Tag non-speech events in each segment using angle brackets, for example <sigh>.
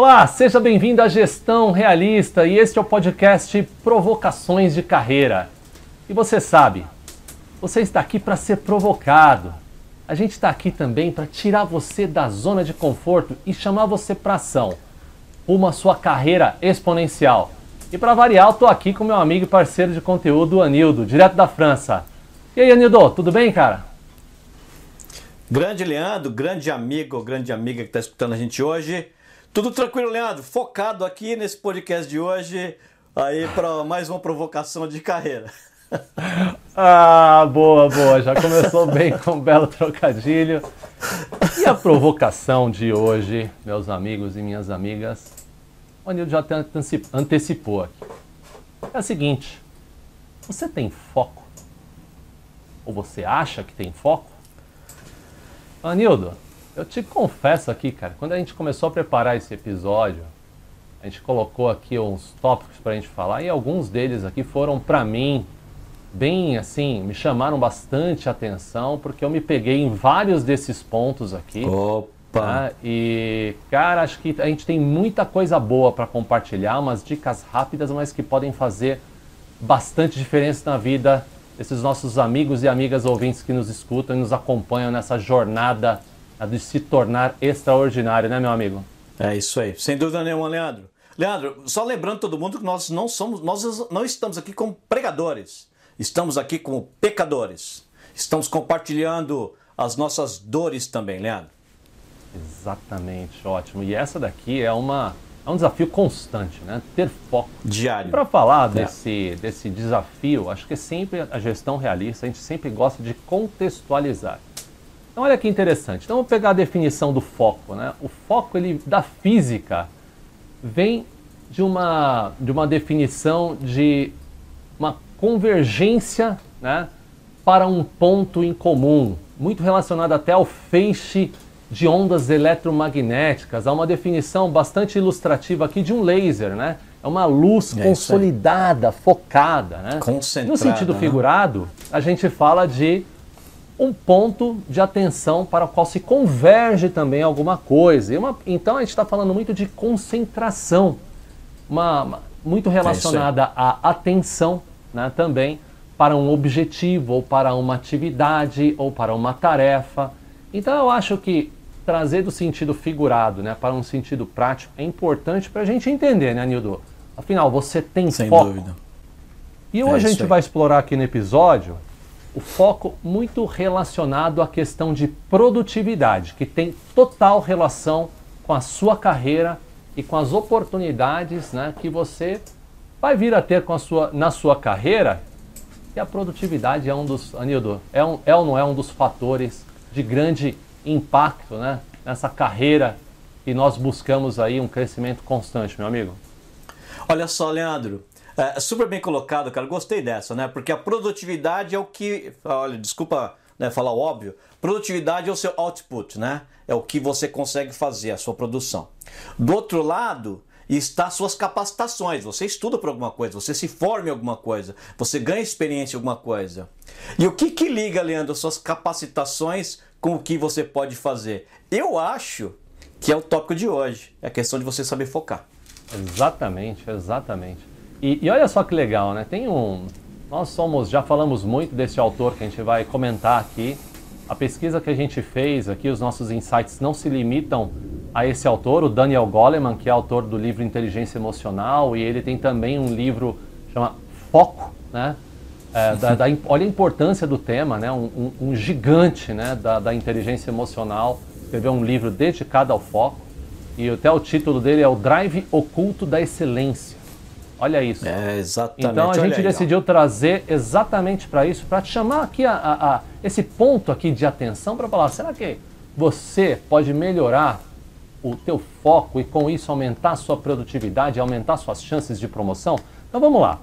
Olá, seja bem-vindo à Gestão Realista e este é o podcast Provocações de Carreira. E você sabe, você está aqui para ser provocado. A gente está aqui também para tirar você da zona de conforto e chamar você para ação, uma sua carreira exponencial. E para variar, estou aqui com meu amigo e parceiro de conteúdo, Anildo, direto da França. E aí, Anildo, tudo bem, cara? Grande Leandro, grande amigo, grande amiga que está escutando a gente hoje. Tudo tranquilo, Leandro? Focado aqui nesse podcast de hoje, aí para mais uma provocação de carreira. <laughs> ah, boa, boa. Já começou <laughs> bem com um belo trocadilho. E a provocação de hoje, meus amigos e minhas amigas, o Anildo já antecipou aqui. É a seguinte: você tem foco? Ou você acha que tem foco? Anildo, eu te confesso aqui, cara, quando a gente começou a preparar esse episódio, a gente colocou aqui uns tópicos para a gente falar e alguns deles aqui foram para mim bem assim, me chamaram bastante atenção porque eu me peguei em vários desses pontos aqui. Opa! Né? E, cara, acho que a gente tem muita coisa boa para compartilhar, umas dicas rápidas, mas que podem fazer bastante diferença na vida desses nossos amigos e amigas ouvintes que nos escutam e nos acompanham nessa jornada a de se tornar extraordinário, né, meu amigo? É isso aí, sem dúvida nenhuma, Leandro. Leandro, só lembrando todo mundo que nós não somos, nós não estamos aqui como pregadores, estamos aqui como pecadores. Estamos compartilhando as nossas dores também, Leandro. Exatamente, ótimo. E essa daqui é uma é um desafio constante, né? Ter foco. Diário. Para falar é. desse, desse desafio, acho que sempre a gestão realista, a gente sempre gosta de contextualizar. Então olha que interessante. Então vamos pegar a definição do foco, né? O foco ele da física vem de uma de uma definição de uma convergência, né, para um ponto em comum, muito relacionado até ao feixe de ondas eletromagnéticas. Há uma definição bastante ilustrativa aqui de um laser, né? É uma luz é consolidada, focada, né? Concentrada. No sentido né? figurado, a gente fala de um ponto de atenção para o qual se converge também alguma coisa. Uma, então a gente está falando muito de concentração, uma, uma muito relacionada é à atenção né, também para um objetivo, ou para uma atividade, ou para uma tarefa. Então eu acho que trazer do sentido figurado né, para um sentido prático é importante para a gente entender, né, Nildo? Afinal, você tem Sem foco. Dúvida. E hoje é a gente vai explorar aqui no episódio o foco muito relacionado à questão de produtividade, que tem total relação com a sua carreira e com as oportunidades né, que você vai vir a ter com a sua, na sua carreira. E a produtividade é um dos, Anildo, é, um, é ou não é um dos fatores de grande impacto né, nessa carreira e nós buscamos aí um crescimento constante, meu amigo? Olha só, Leandro, é, super bem colocado, cara. Gostei dessa, né? Porque a produtividade é o que. Olha, desculpa né, falar o óbvio. Produtividade é o seu output, né? É o que você consegue fazer, a sua produção. Do outro lado, está suas capacitações. Você estuda para alguma coisa, você se forma em alguma coisa, você ganha experiência em alguma coisa. E o que, que liga, Leandro, suas capacitações com o que você pode fazer? Eu acho que é o tópico de hoje. É a questão de você saber focar. Exatamente, exatamente. E, e, olha só que legal, né? Tem um. Nós somos, já falamos muito desse autor que a gente vai comentar aqui. A pesquisa que a gente fez aqui, os nossos insights não se limitam a esse autor, o Daniel Goleman, que é autor do livro Inteligência Emocional, e ele tem também um livro chama Foco, né? É, da, da, olha a importância do tema, né? Um, um, um gigante, né? Da, da inteligência emocional escreveu um livro dedicado ao foco e até o título dele é o Drive Oculto da Excelência. Olha isso. É, exatamente. Então a gente aí, decidiu ó. trazer exatamente para isso, para te chamar aqui a, a, a, esse ponto aqui de atenção para falar, será que você pode melhorar o teu foco e com isso aumentar a sua produtividade, aumentar suas chances de promoção? Então vamos lá.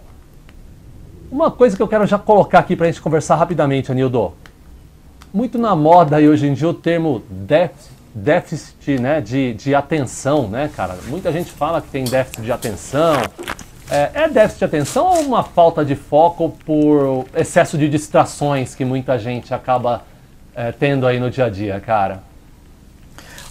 Uma coisa que eu quero já colocar aqui para a gente conversar rapidamente, Anildo. Muito na moda aí hoje em dia o termo déficit, déficit né, de, de atenção, né, cara? Muita gente fala que tem déficit de atenção, é, é déficit de atenção ou uma falta de foco por excesso de distrações que muita gente acaba é, tendo aí no dia a dia, cara?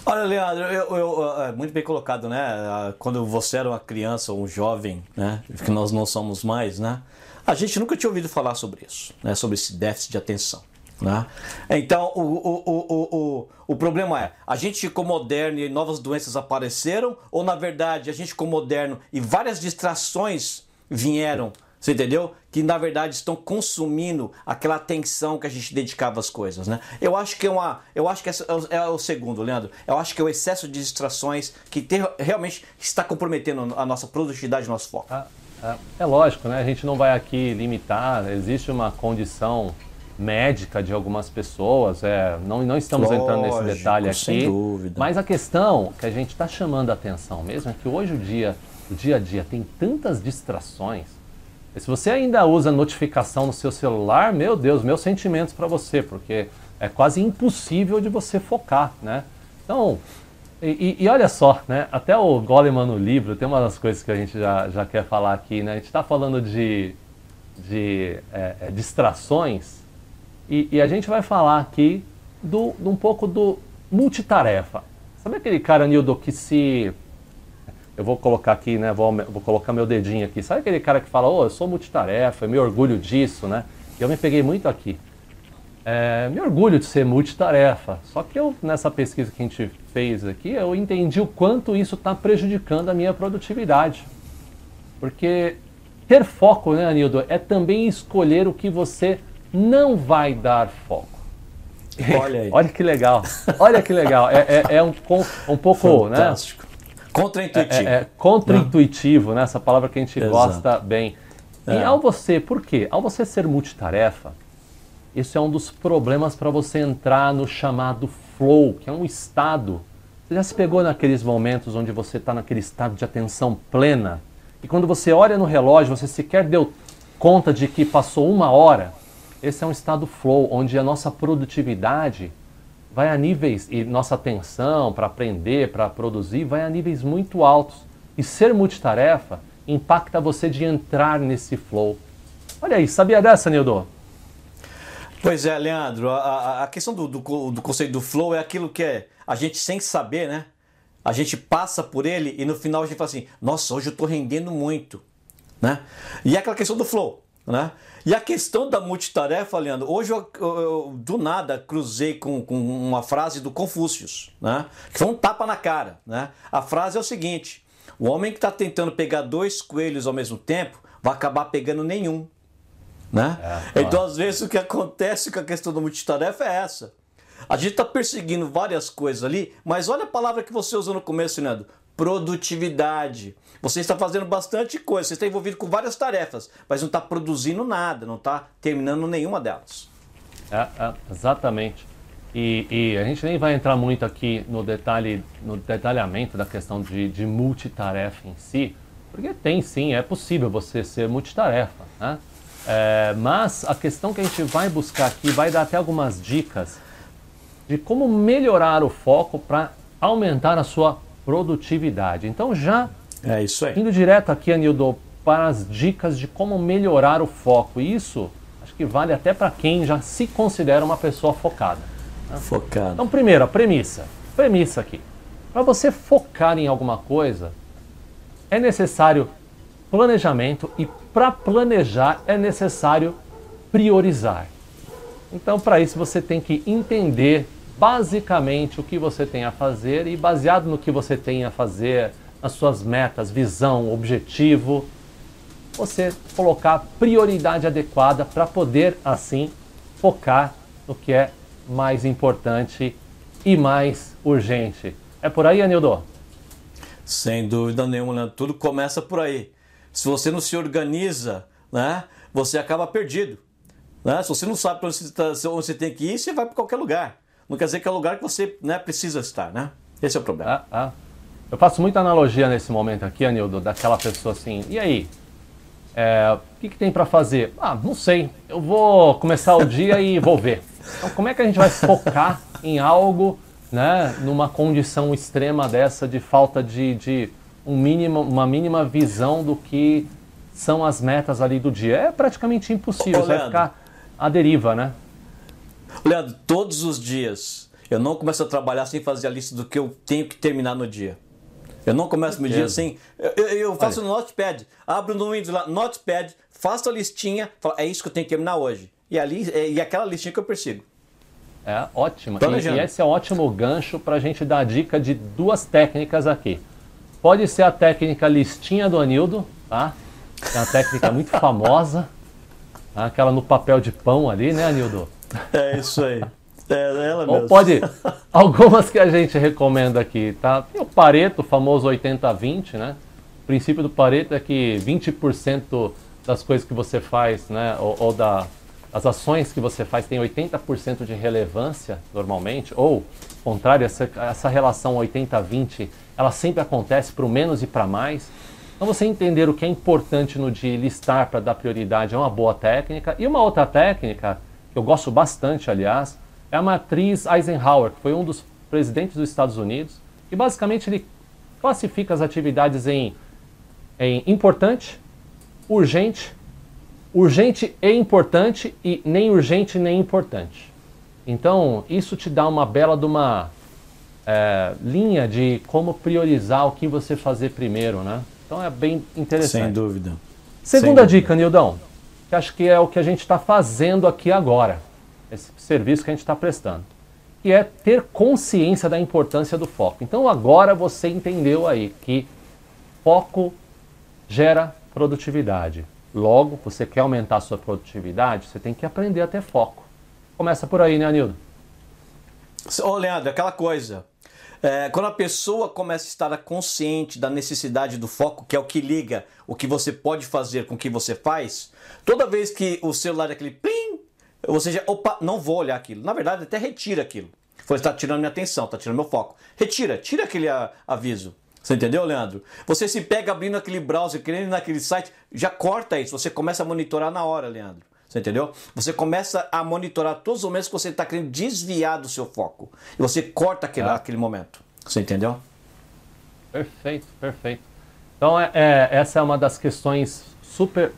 Olha, Leandro, eu, eu, é muito bem colocado, né? Quando você era uma criança ou um jovem, né? Que nós não somos mais, né? A gente nunca tinha ouvido falar sobre isso, né? Sobre esse déficit de atenção. Né? Então, o, o, o, o, o problema é, a gente ficou moderno e novas doenças apareceram, ou na verdade a gente ficou moderno e várias distrações vieram você entendeu? Que na verdade estão consumindo aquela atenção que a gente dedicava às coisas, né? Eu acho que é uma, eu acho que é, é o segundo, Leandro. Eu acho que é o excesso de distrações que ter, realmente está comprometendo a nossa produtividade, nosso foco. Ah, ah, é lógico, né? A gente não vai aqui limitar. Existe uma condição médica de algumas pessoas. É, não, não estamos Lógico, entrando nesse detalhe aqui. Sem dúvida. Mas a questão que a gente está chamando a atenção mesmo é que hoje o dia, o dia a dia tem tantas distrações se você ainda usa notificação no seu celular, meu Deus, meus sentimentos para você, porque é quase impossível de você focar, né? Então, e, e, olha só, né? Até o Goleman no livro tem uma das coisas que a gente já, já quer falar aqui, né? A gente está falando de, de é, é, distrações e, e, a gente vai falar aqui do, de um pouco do multitarefa. Sabe aquele cara, Nildo, que se eu vou colocar aqui, né? Vou, vou colocar meu dedinho aqui. Sabe aquele cara que fala, oh, eu sou multitarefa, eu me orgulho disso, né? Eu me peguei muito aqui. É, me orgulho de ser multitarefa. Só que eu, nessa pesquisa que a gente fez aqui, eu entendi o quanto isso está prejudicando a minha produtividade. Porque ter foco, né, Anildo, é também escolher o que você não vai dar foco. Olha aí. <laughs> Olha que legal. Olha que legal. É, é, é um, um pouco, né? Fantástico. né? Contraintuitivo. É, é, é contraintuitivo, né? Essa palavra que a gente Exato. gosta bem. E é. ao você, por quê? Ao você ser multitarefa, isso é um dos problemas para você entrar no chamado flow, que é um estado. Você já se pegou naqueles momentos onde você está naquele estado de atenção plena? E quando você olha no relógio, você sequer deu conta de que passou uma hora? Esse é um estado flow, onde a nossa produtividade vai a níveis, e nossa atenção para aprender, para produzir, vai a níveis muito altos. E ser multitarefa impacta você de entrar nesse flow. Olha aí, sabia dessa, Nildo? Pois é, Leandro, a, a questão do, do, do, conceito do flow é aquilo que é a gente sem saber, né? A gente passa por ele e no final a gente fala assim, nossa, hoje eu estou rendendo muito, né? E é aquela questão do flow, né? E a questão da multitarefa, Leandro, hoje eu, eu, eu do nada cruzei com, com, uma frase do Confúcio, né? que foi um tapa na cara. Né? A frase é o seguinte: o homem que está tentando pegar dois coelhos ao mesmo tempo vai acabar pegando nenhum. Né? É, então, às vezes, o que acontece com a questão da multitarefa é essa. A gente está perseguindo várias coisas ali, mas olha a palavra que você usou no começo, Leandro: produtividade. Você está fazendo bastante coisa, você está envolvido com várias tarefas, mas não está produzindo nada, não está terminando nenhuma delas. É, é, exatamente. E, e, a gente nem vai entrar muito aqui no detalhe, no detalhamento da questão de, de multitarefa em si, porque tem sim, é possível você ser multitarefa, né? É, mas a questão que a gente vai buscar aqui vai dar até algumas dicas de como melhorar o foco para aumentar a sua produtividade. Então já é isso aí. indo direto aqui, Anildo, para as dicas de como melhorar o foco. Isso acho que vale até para quem já se considera uma pessoa focada. Né? Focada. Então, primeiro, a premissa. Premissa aqui. Para você focar em alguma coisa, é necessário planejamento e para planejar é necessário priorizar. Então, para isso, você tem que entender basicamente o que você tem a fazer e baseado no que você tem a fazer, nas suas metas, visão, objetivo, você colocar prioridade adequada para poder assim focar no que é mais importante e mais urgente. É por aí, Anildo? Sem dúvida nenhuma, né? tudo começa por aí. Se você não se organiza, né, você acaba perdido. Né? Se você não sabe tá, onde você tem que ir, você vai para qualquer lugar não quer dizer que é o lugar que você né, precisa estar, né? Esse é o problema. Ah, ah. Eu faço muita analogia nesse momento aqui, Anildo, daquela pessoa assim, e aí? É, o que, que tem para fazer? Ah, não sei. Eu vou começar o dia e vou ver. Então, como é que a gente vai focar em algo, né, numa condição extrema dessa de falta de, de um mínimo, uma mínima visão do que são as metas ali do dia? É praticamente impossível. Ô, você vai ficar à deriva, né? Leandro, todos os dias Eu não começo a trabalhar sem fazer a lista do que eu tenho que terminar no dia. Eu não começo meu dia sem. Eu, eu, faço Olha. no Notepad. Abro no Windows lá, Notepad, faço a listinha, falo, é isso que eu tenho que terminar hoje. E ali, é, e aquela listinha que eu persigo. É ótimo. E, e esse é um ótimo gancho para a gente dar a dica de duas técnicas aqui. Pode ser a técnica listinha do Anildo, tá? É uma técnica muito <laughs> famosa. Tá? Aquela no papel de pão ali, né, Anildo? É isso aí. É ela mesmo. Ou pode. Algumas que a gente recomenda aqui, tá? Tem o Pareto, o famoso 80-20, né? O princípio do Pareto é que 20% das coisas que você faz, né? Ou, ou da, as ações que você faz tem 80% de relevância normalmente, ou, contrário, essa, essa relação 80-20, ela sempre acontece para o menos e para mais. Então, você entender o que é importante no dia e listar para dar prioridade é uma boa técnica. E uma outra técnica, que eu gosto bastante, aliás, é a matriz Eisenhower, que foi um dos presidentes dos Estados Unidos, e basicamente ele classifica as atividades em, em importante, urgente, urgente e importante e nem urgente nem importante. Então, isso te dá uma bela de uma é, linha de como priorizar o que você fazer primeiro, né? Então é bem interessante. Sem dúvida. Segunda Sem dica, dúvida. Nildão, que acho que é o que a gente está fazendo aqui agora esse serviço que a gente está prestando, que é ter consciência da importância do foco. Então agora você entendeu aí que foco gera produtividade. Logo, você quer aumentar a sua produtividade, você tem que aprender a ter foco. Começa por aí, né, Anildo? Ô, Leandro, aquela coisa. É, quando a pessoa começa a estar consciente da necessidade do foco, que é o que liga o que você pode fazer com o que você faz, toda vez que o celular é aquele plim, ou seja, opa, não vou olhar aquilo. Na verdade, até retira aquilo. Foi está tirando minha atenção, está tirando meu foco. Retira, tira aquele a, aviso. Você entendeu, Leandro? Você se pega abrindo aquele browser, querendo naquele site, já corta isso. Você começa a monitorar na hora, Leandro. Você entendeu? Você começa a monitorar todos os momentos que você está querendo desviar do seu foco. E você corta aquele, ah. aquele momento. Você entendeu? Perfeito, perfeito. Então, é, é, essa é uma das questões super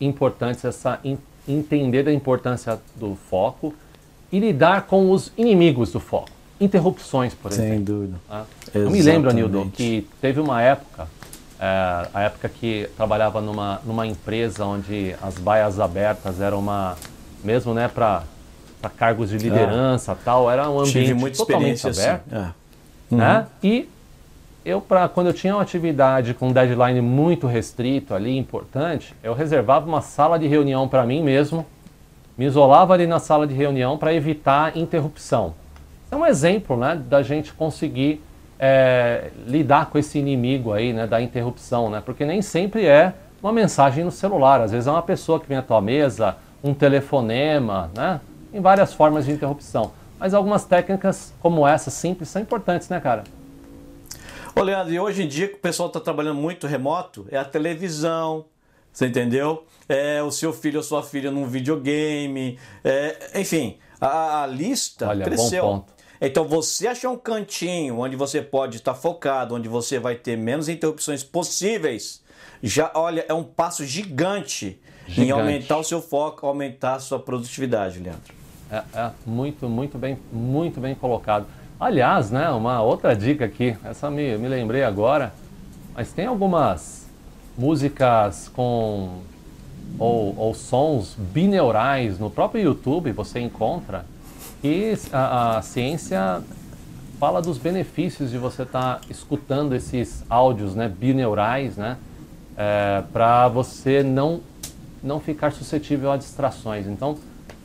importantes, essa entender da importância do foco e lidar com os inimigos do foco. Interrupções, por exemplo. Sem dúvida. Tá? Eu me lembro, Anildo, que teve uma época, é, a época que trabalhava numa, numa empresa onde as baias abertas eram uma, mesmo né, para cargos de liderança ah, tal, era um ambiente totalmente assim. aberto. Assim. É. Uhum. Né? E eu, pra, quando eu tinha uma atividade com um deadline muito restrito ali, importante, eu reservava uma sala de reunião para mim mesmo, me isolava ali na sala de reunião para evitar interrupção. É um exemplo né, da gente conseguir é, lidar com esse inimigo aí, né, da interrupção, né? Porque nem sempre é uma mensagem no celular, às vezes é uma pessoa que vem à tua mesa, um telefonema, né? Em várias formas de interrupção. Mas algumas técnicas como essa, simples, são importantes, né, cara? Ô, Leandro, e hoje em dia que o pessoal está trabalhando muito remoto, é a televisão, você entendeu? É o seu filho ou sua filha num videogame, é, enfim, a, a lista Olha, cresceu. Bom ponto. Então você achar um cantinho onde você pode estar focado, onde você vai ter menos interrupções possíveis, já olha, é um passo gigante, gigante. em aumentar o seu foco, aumentar a sua produtividade, Leandro. É, é, muito, muito bem, muito bem colocado. Aliás, né, uma outra dica aqui, essa me, me lembrei agora, mas tem algumas músicas com ou, ou sons bineurais no próprio YouTube você encontra que a, a ciência fala dos benefícios de você estar tá escutando esses áudios né, bineurais né, é, para você não, não ficar suscetível a distrações. Então,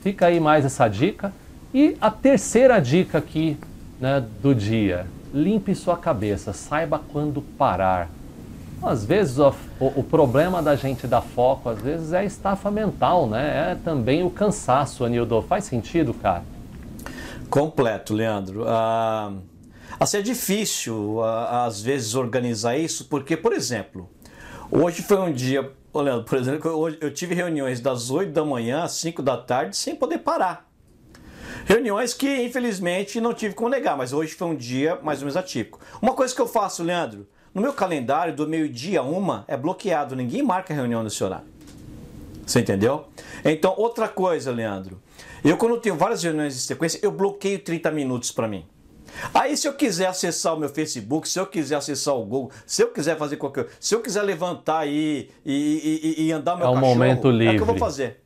fica aí mais essa dica. E a terceira dica aqui né, do dia. Limpe sua cabeça, saiba quando parar. Às vezes o, o, problema da gente dar foco, às vezes é estafa mental, né? É também o cansaço, Anildo. Faz sentido, cara? Completo, Leandro. Ah, assim, é difícil, ah, às vezes, organizar isso, porque, por exemplo, hoje foi um dia, Leandro, por exemplo, hoje eu tive reuniões das 8 da manhã às 5 da tarde sem poder parar. Reuniões que, infelizmente, não tive como negar, mas hoje foi um dia mais ou menos atípico. Uma coisa que eu faço, Leandro, no meu calendário, do meio-dia a uma, é bloqueado. Ninguém marca reunião nesse horário. Você entendeu? Então, outra coisa, Leandro. Eu, quando tenho várias reuniões de sequência, eu bloqueio 30 minutos para mim. Aí, se eu quiser acessar o meu Facebook, se eu quiser acessar o Google, se eu quiser fazer qualquer se eu quiser levantar aí e, e, e andar meu é um cachorro, momento livre. é o que eu vou fazer.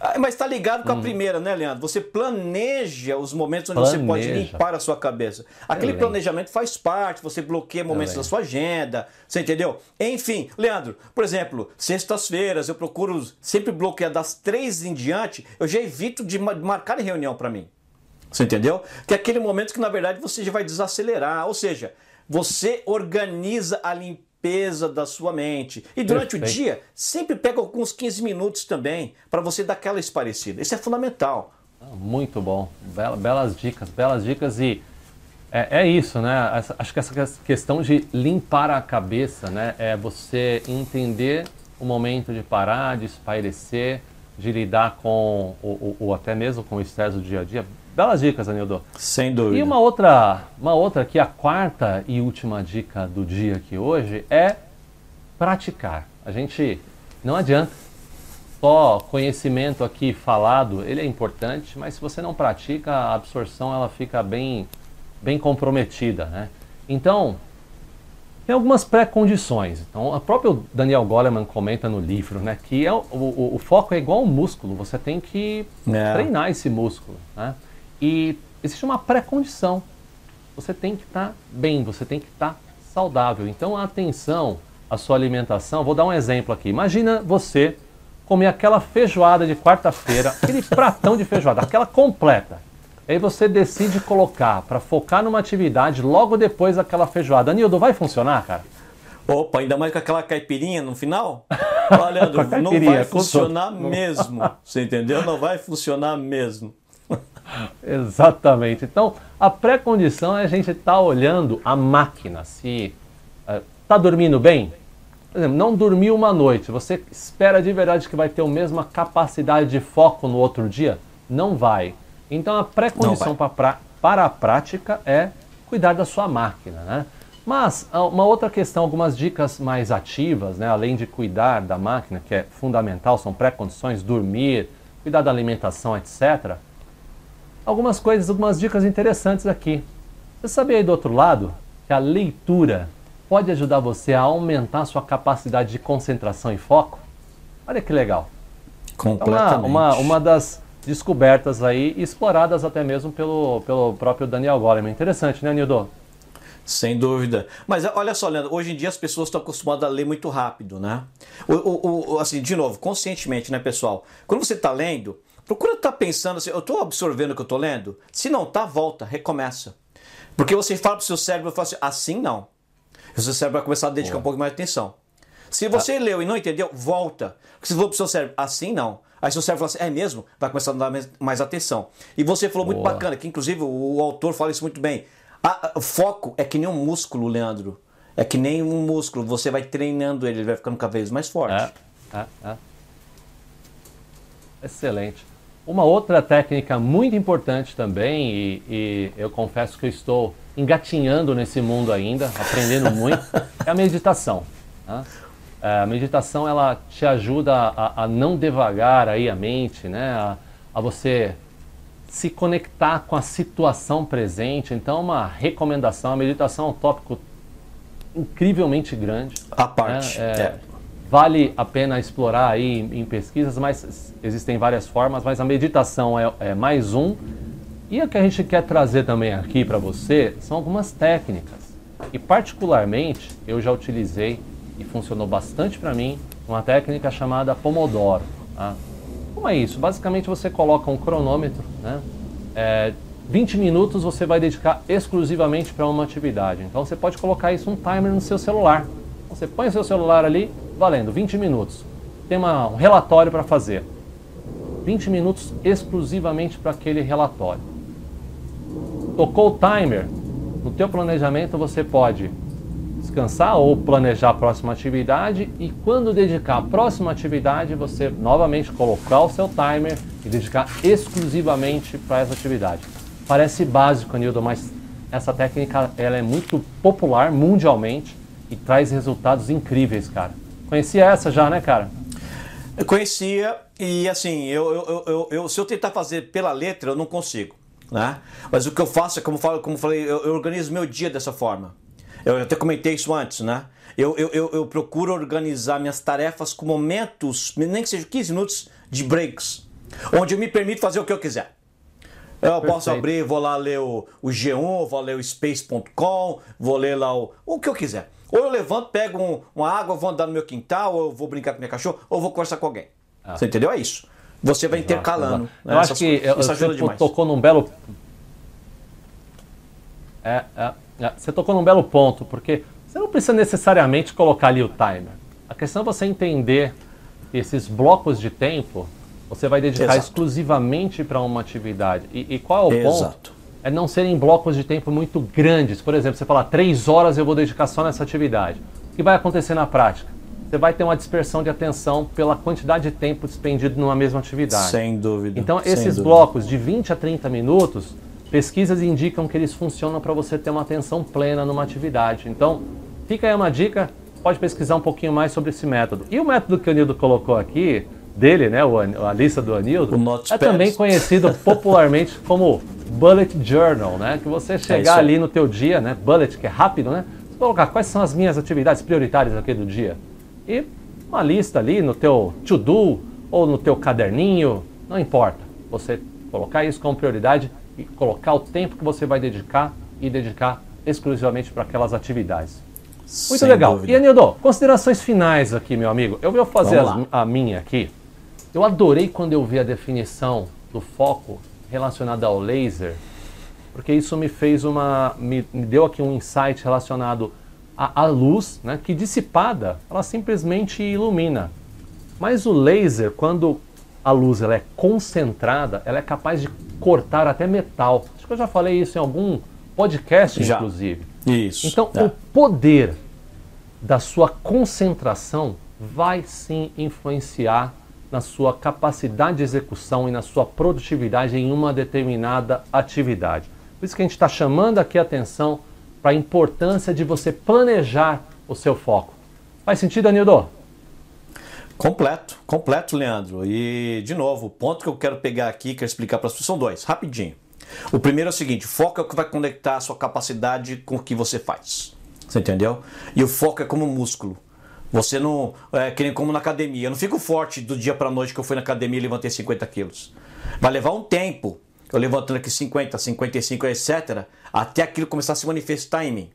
Ah, mas está ligado com a hum. primeira, né, Leandro? Você planeja os momentos onde planeja. você pode limpar a sua cabeça. Aquele Excelente. planejamento faz parte, você bloqueia momentos Excelente. da sua agenda, você entendeu? Enfim, Leandro, por exemplo, sextas-feiras eu procuro sempre bloquear das três em diante, eu já evito de marcar reunião para mim. Você entendeu? Que é aquele momento que na verdade você já vai desacelerar, ou seja, você organiza a limpeza limpeza da sua mente. E durante Perfeito. o dia, sempre pega alguns 15 minutos também para você dar aquela esparecida. Isso é fundamental. Ah, muito bom. Bela, belas dicas, belas dicas e é, é, isso, né? Acho que essa questão de limpar a cabeça, né? É você entender o momento de parar, de espairecer, de lidar com, ou, ou até mesmo com o estresse do dia a dia. Belas dicas, Anildo. Sem dúvida. E uma outra, uma outra que a quarta e última dica do dia aqui hoje é praticar. A gente não adianta só conhecimento aqui falado, ele é importante, mas se você não pratica, a absorção ela fica bem bem comprometida, né? Então, tem algumas pré-condições. Então, o próprio Daniel Goleman comenta no livro, né, que é o, o, o foco é igual ao músculo, você tem que é. treinar esse músculo, né? E existe uma pré-condição. Você tem que estar tá bem, você tem que estar tá saudável. Então, atenção à sua alimentação. Vou dar um exemplo aqui. Imagina você comer aquela feijoada de quarta-feira, aquele pratão de feijoada, aquela completa. Aí você decide colocar para focar numa atividade logo depois daquela feijoada. Anildo, vai funcionar, cara? Opa, ainda mais com aquela caipirinha no final? <laughs> Olha, não vai funcionar mesmo. Você entendeu? Não vai funcionar mesmo. <laughs> Exatamente. Então, a pré-condição é a gente estar tá olhando a máquina. Se está uh, dormindo bem, por exemplo, não dormiu uma noite, você espera de verdade que vai ter a mesma capacidade de foco no outro dia? Não vai. Então, a pré-condição para, a prática é cuidar da sua máquina, né? Mas uma outra questão, algumas dicas mais ativas, né, além de cuidar da máquina, que é fundamental, são pré-condições, dormir, cuidar da alimentação, etc algumas coisas, algumas dicas interessantes aqui. Você sabia aí do outro lado que a leitura pode ajudar você a aumentar a sua capacidade de concentração e foco? Olha que legal. Completamente. Então, uma, uma, uma das descobertas aí, exploradas até mesmo pelo, pelo próprio Daniel Goleman. Interessante, né, Nildo? Sem dúvida. Mas olha só, Leandro, hoje em dia as pessoas estão acostumadas a ler muito rápido, né? O, o, assim, de novo, conscientemente, né, pessoal? Quando você está lendo, Procura estar tá pensando assim, eu estou absorvendo o que eu estou lendo? Se não tá, volta, recomeça. Porque você fala para o seu cérebro, fala assim, assim não. O seu cérebro vai começar a dedicar Boa. um pouco mais de atenção. Se você ah. leu e não entendeu, volta. Porque se for para o seu cérebro, assim não. Aí seu cérebro fala assim, é mesmo? Vai começar a dar mais atenção. E você falou Boa. muito bacana, que inclusive o, autor fala isso muito bem. o foco é que nem um músculo, Leandro. É que nem um músculo. Você vai treinando ele, ele vai ficando cada vez mais forte. É, é, é. Excelente. Uma outra técnica muito importante também, e, e, eu confesso que eu estou engatinhando nesse mundo ainda, aprendendo muito, <laughs> é a meditação. Né? É, a meditação ela te ajuda a, a, não devagar aí a mente, né? A, a, você se conectar com a situação presente. Então, uma recomendação, a meditação é um tópico incrivelmente grande. A parte. Né? É, é Vale a pena explorar aí em, em pesquisas, mas existem várias formas, mas a meditação é, é mais um. E o que a gente quer trazer também aqui para você são algumas técnicas. E particularmente eu já utilizei e funcionou bastante para mim uma técnica chamada Pomodoro. Tá? Como é isso? Basicamente você coloca um cronômetro, né? É, 20 minutos você vai dedicar exclusivamente para uma atividade. Então você pode colocar isso um timer no seu celular. Você põe o seu celular ali, valendo 20 minutos. Tem uma, um relatório para fazer. 20 minutos exclusivamente para aquele relatório. Tocou o timer, no teu planejamento você pode descansar ou planejar a próxima atividade e quando dedicar a próxima atividade, você novamente colocar o seu timer e dedicar exclusivamente para essa atividade. Parece básico, Anildo, mas essa técnica ela é muito popular mundialmente e traz resultados incríveis, cara. Conhecia essa já, né, cara? Eu conhecia e assim, eu, eu, eu, eu, se eu tentar fazer pela letra, eu não consigo. Né? Mas o que eu faço é, como, falo, como falei, eu, eu organizo meu dia dessa forma. Eu até comentei isso antes, né? Eu, eu, eu, eu, procuro organizar minhas tarefas com momentos, nem que seja 15 minutos de breaks, onde eu me permito fazer o que eu quiser. Eu Perfeito. posso abrir, vou lá ler o, o G1, vou ler o space.com, vou ler lá o, o que eu quiser. Ou eu levanto, pego um, uma água, vou andar no meu quintal, ou eu vou brincar com minha cachorro, ou vou conversar com alguém. Ah. Você entendeu? É isso. Você vai exato, intercalando. Exato. Né? Eu acho que você tocou num belo. É, é, você tocou num belo ponto, porque você não precisa necessariamente colocar ali o timer. A questão é você entender esses blocos de tempo você vai dedicar Exato. exclusivamente para uma atividade. E, e, qual é o Exato. ponto? É não serem blocos de tempo muito grandes. Por exemplo, você falar três horas eu vou dedicar só nessa atividade. O que vai acontecer na prática? Você vai ter uma dispersão de atenção pela quantidade de tempo despendido numa mesma atividade. Sem dúvida. Então, esses dúvida. blocos de 20 a 30 minutos, pesquisas indicam que eles funcionam para você ter uma atenção plena numa atividade. Então, fica aí uma dica, pode pesquisar um pouquinho mais sobre esse método. E o método que o Nildo colocou aqui, dele, né, a lista do Anildo, é também conhecido <laughs> popularmente como bullet journal, né, que você chegar é ali no teu dia, né, bullet que é rápido, né, você colocar quais são as minhas atividades prioritárias aqui do dia? E uma lista ali no teu to-do ou no teu caderninho, não importa, você colocar isso como prioridade e colocar o tempo que você vai dedicar e dedicar exclusivamente para aquelas atividades. Muito Sem legal. Dúvida. E Anildo, considerações finais aqui, meu amigo. Eu vou fazer as, a minha aqui. Eu adorei quando eu vi a definição do foco relacionada ao laser, porque isso me fez uma. me, me deu aqui um insight relacionado à, à luz, né, que dissipada, ela simplesmente ilumina. Mas o laser, quando a luz ela é concentrada, ela é capaz de cortar até metal. Acho que eu já falei isso em algum podcast, já. inclusive. Isso. Então, é. o poder da sua concentração vai sim influenciar na sua capacidade de execução e na sua produtividade em uma determinada atividade. Por isso que a gente está chamando aqui a atenção para a importância de você planejar o seu foco. Faz sentido, Anildo? Completo, completo, Leandro. E, de novo, o ponto que eu quero pegar aqui, quero explicar para as pessoas, são dois, rapidinho. O primeiro é o seguinte: foco é o que vai conectar a sua capacidade com o que você faz. Você entendeu? E o foco é como músculo. Você não. É que nem como na academia. Eu não fico forte do dia para noite que eu fui na academia e levantei 50 quilos. Vai levar um tempo, eu levantando aqui 50, 55, etc., até aquilo começar a se manifestar em mim.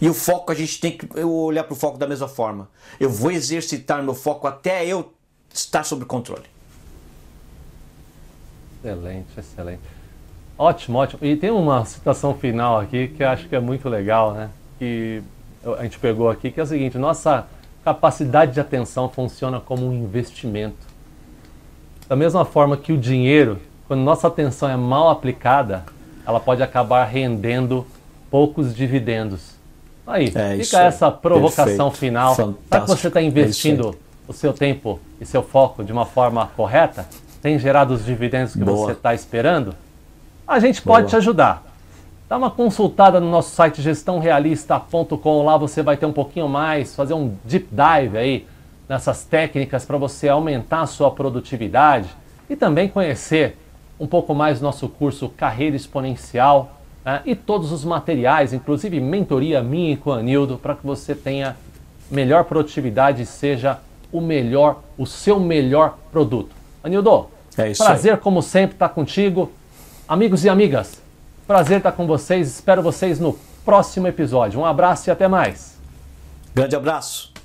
E o foco, a gente tem que olhar para o foco da mesma forma. Eu vou exercitar meu foco até eu estar sob controle. Excelente, excelente. Ótimo, ótimo. E tem uma citação final aqui que eu acho que é muito legal, né? Que a gente pegou aqui, que é o seguinte: nossa capacidade de atenção funciona como um investimento. Da mesma forma que o dinheiro, quando nossa atenção é mal aplicada, ela pode acabar rendendo poucos dividendos. Aí, é, fica essa provocação Perfeito. final. Será que você está investindo é o seu tempo e seu foco de uma forma correta? Tem gerado os dividendos que Boa. você está esperando? A gente pode Boa. te ajudar. Dá uma consultada no nosso site gestãorealista.com, lá você vai ter um pouquinho mais, fazer um deep dive aí nessas técnicas para você aumentar a sua produtividade e também conhecer um pouco mais nosso curso Carreira Exponencial né, e todos os materiais, inclusive mentoria minha e com a Nildo, para que você tenha melhor produtividade e seja o melhor, o seu melhor produto. Anildo, é prazer aí. como sempre estar contigo. Amigos e amigas, Prazer estar com vocês. Espero vocês no próximo episódio. Um abraço e até mais. Grande abraço.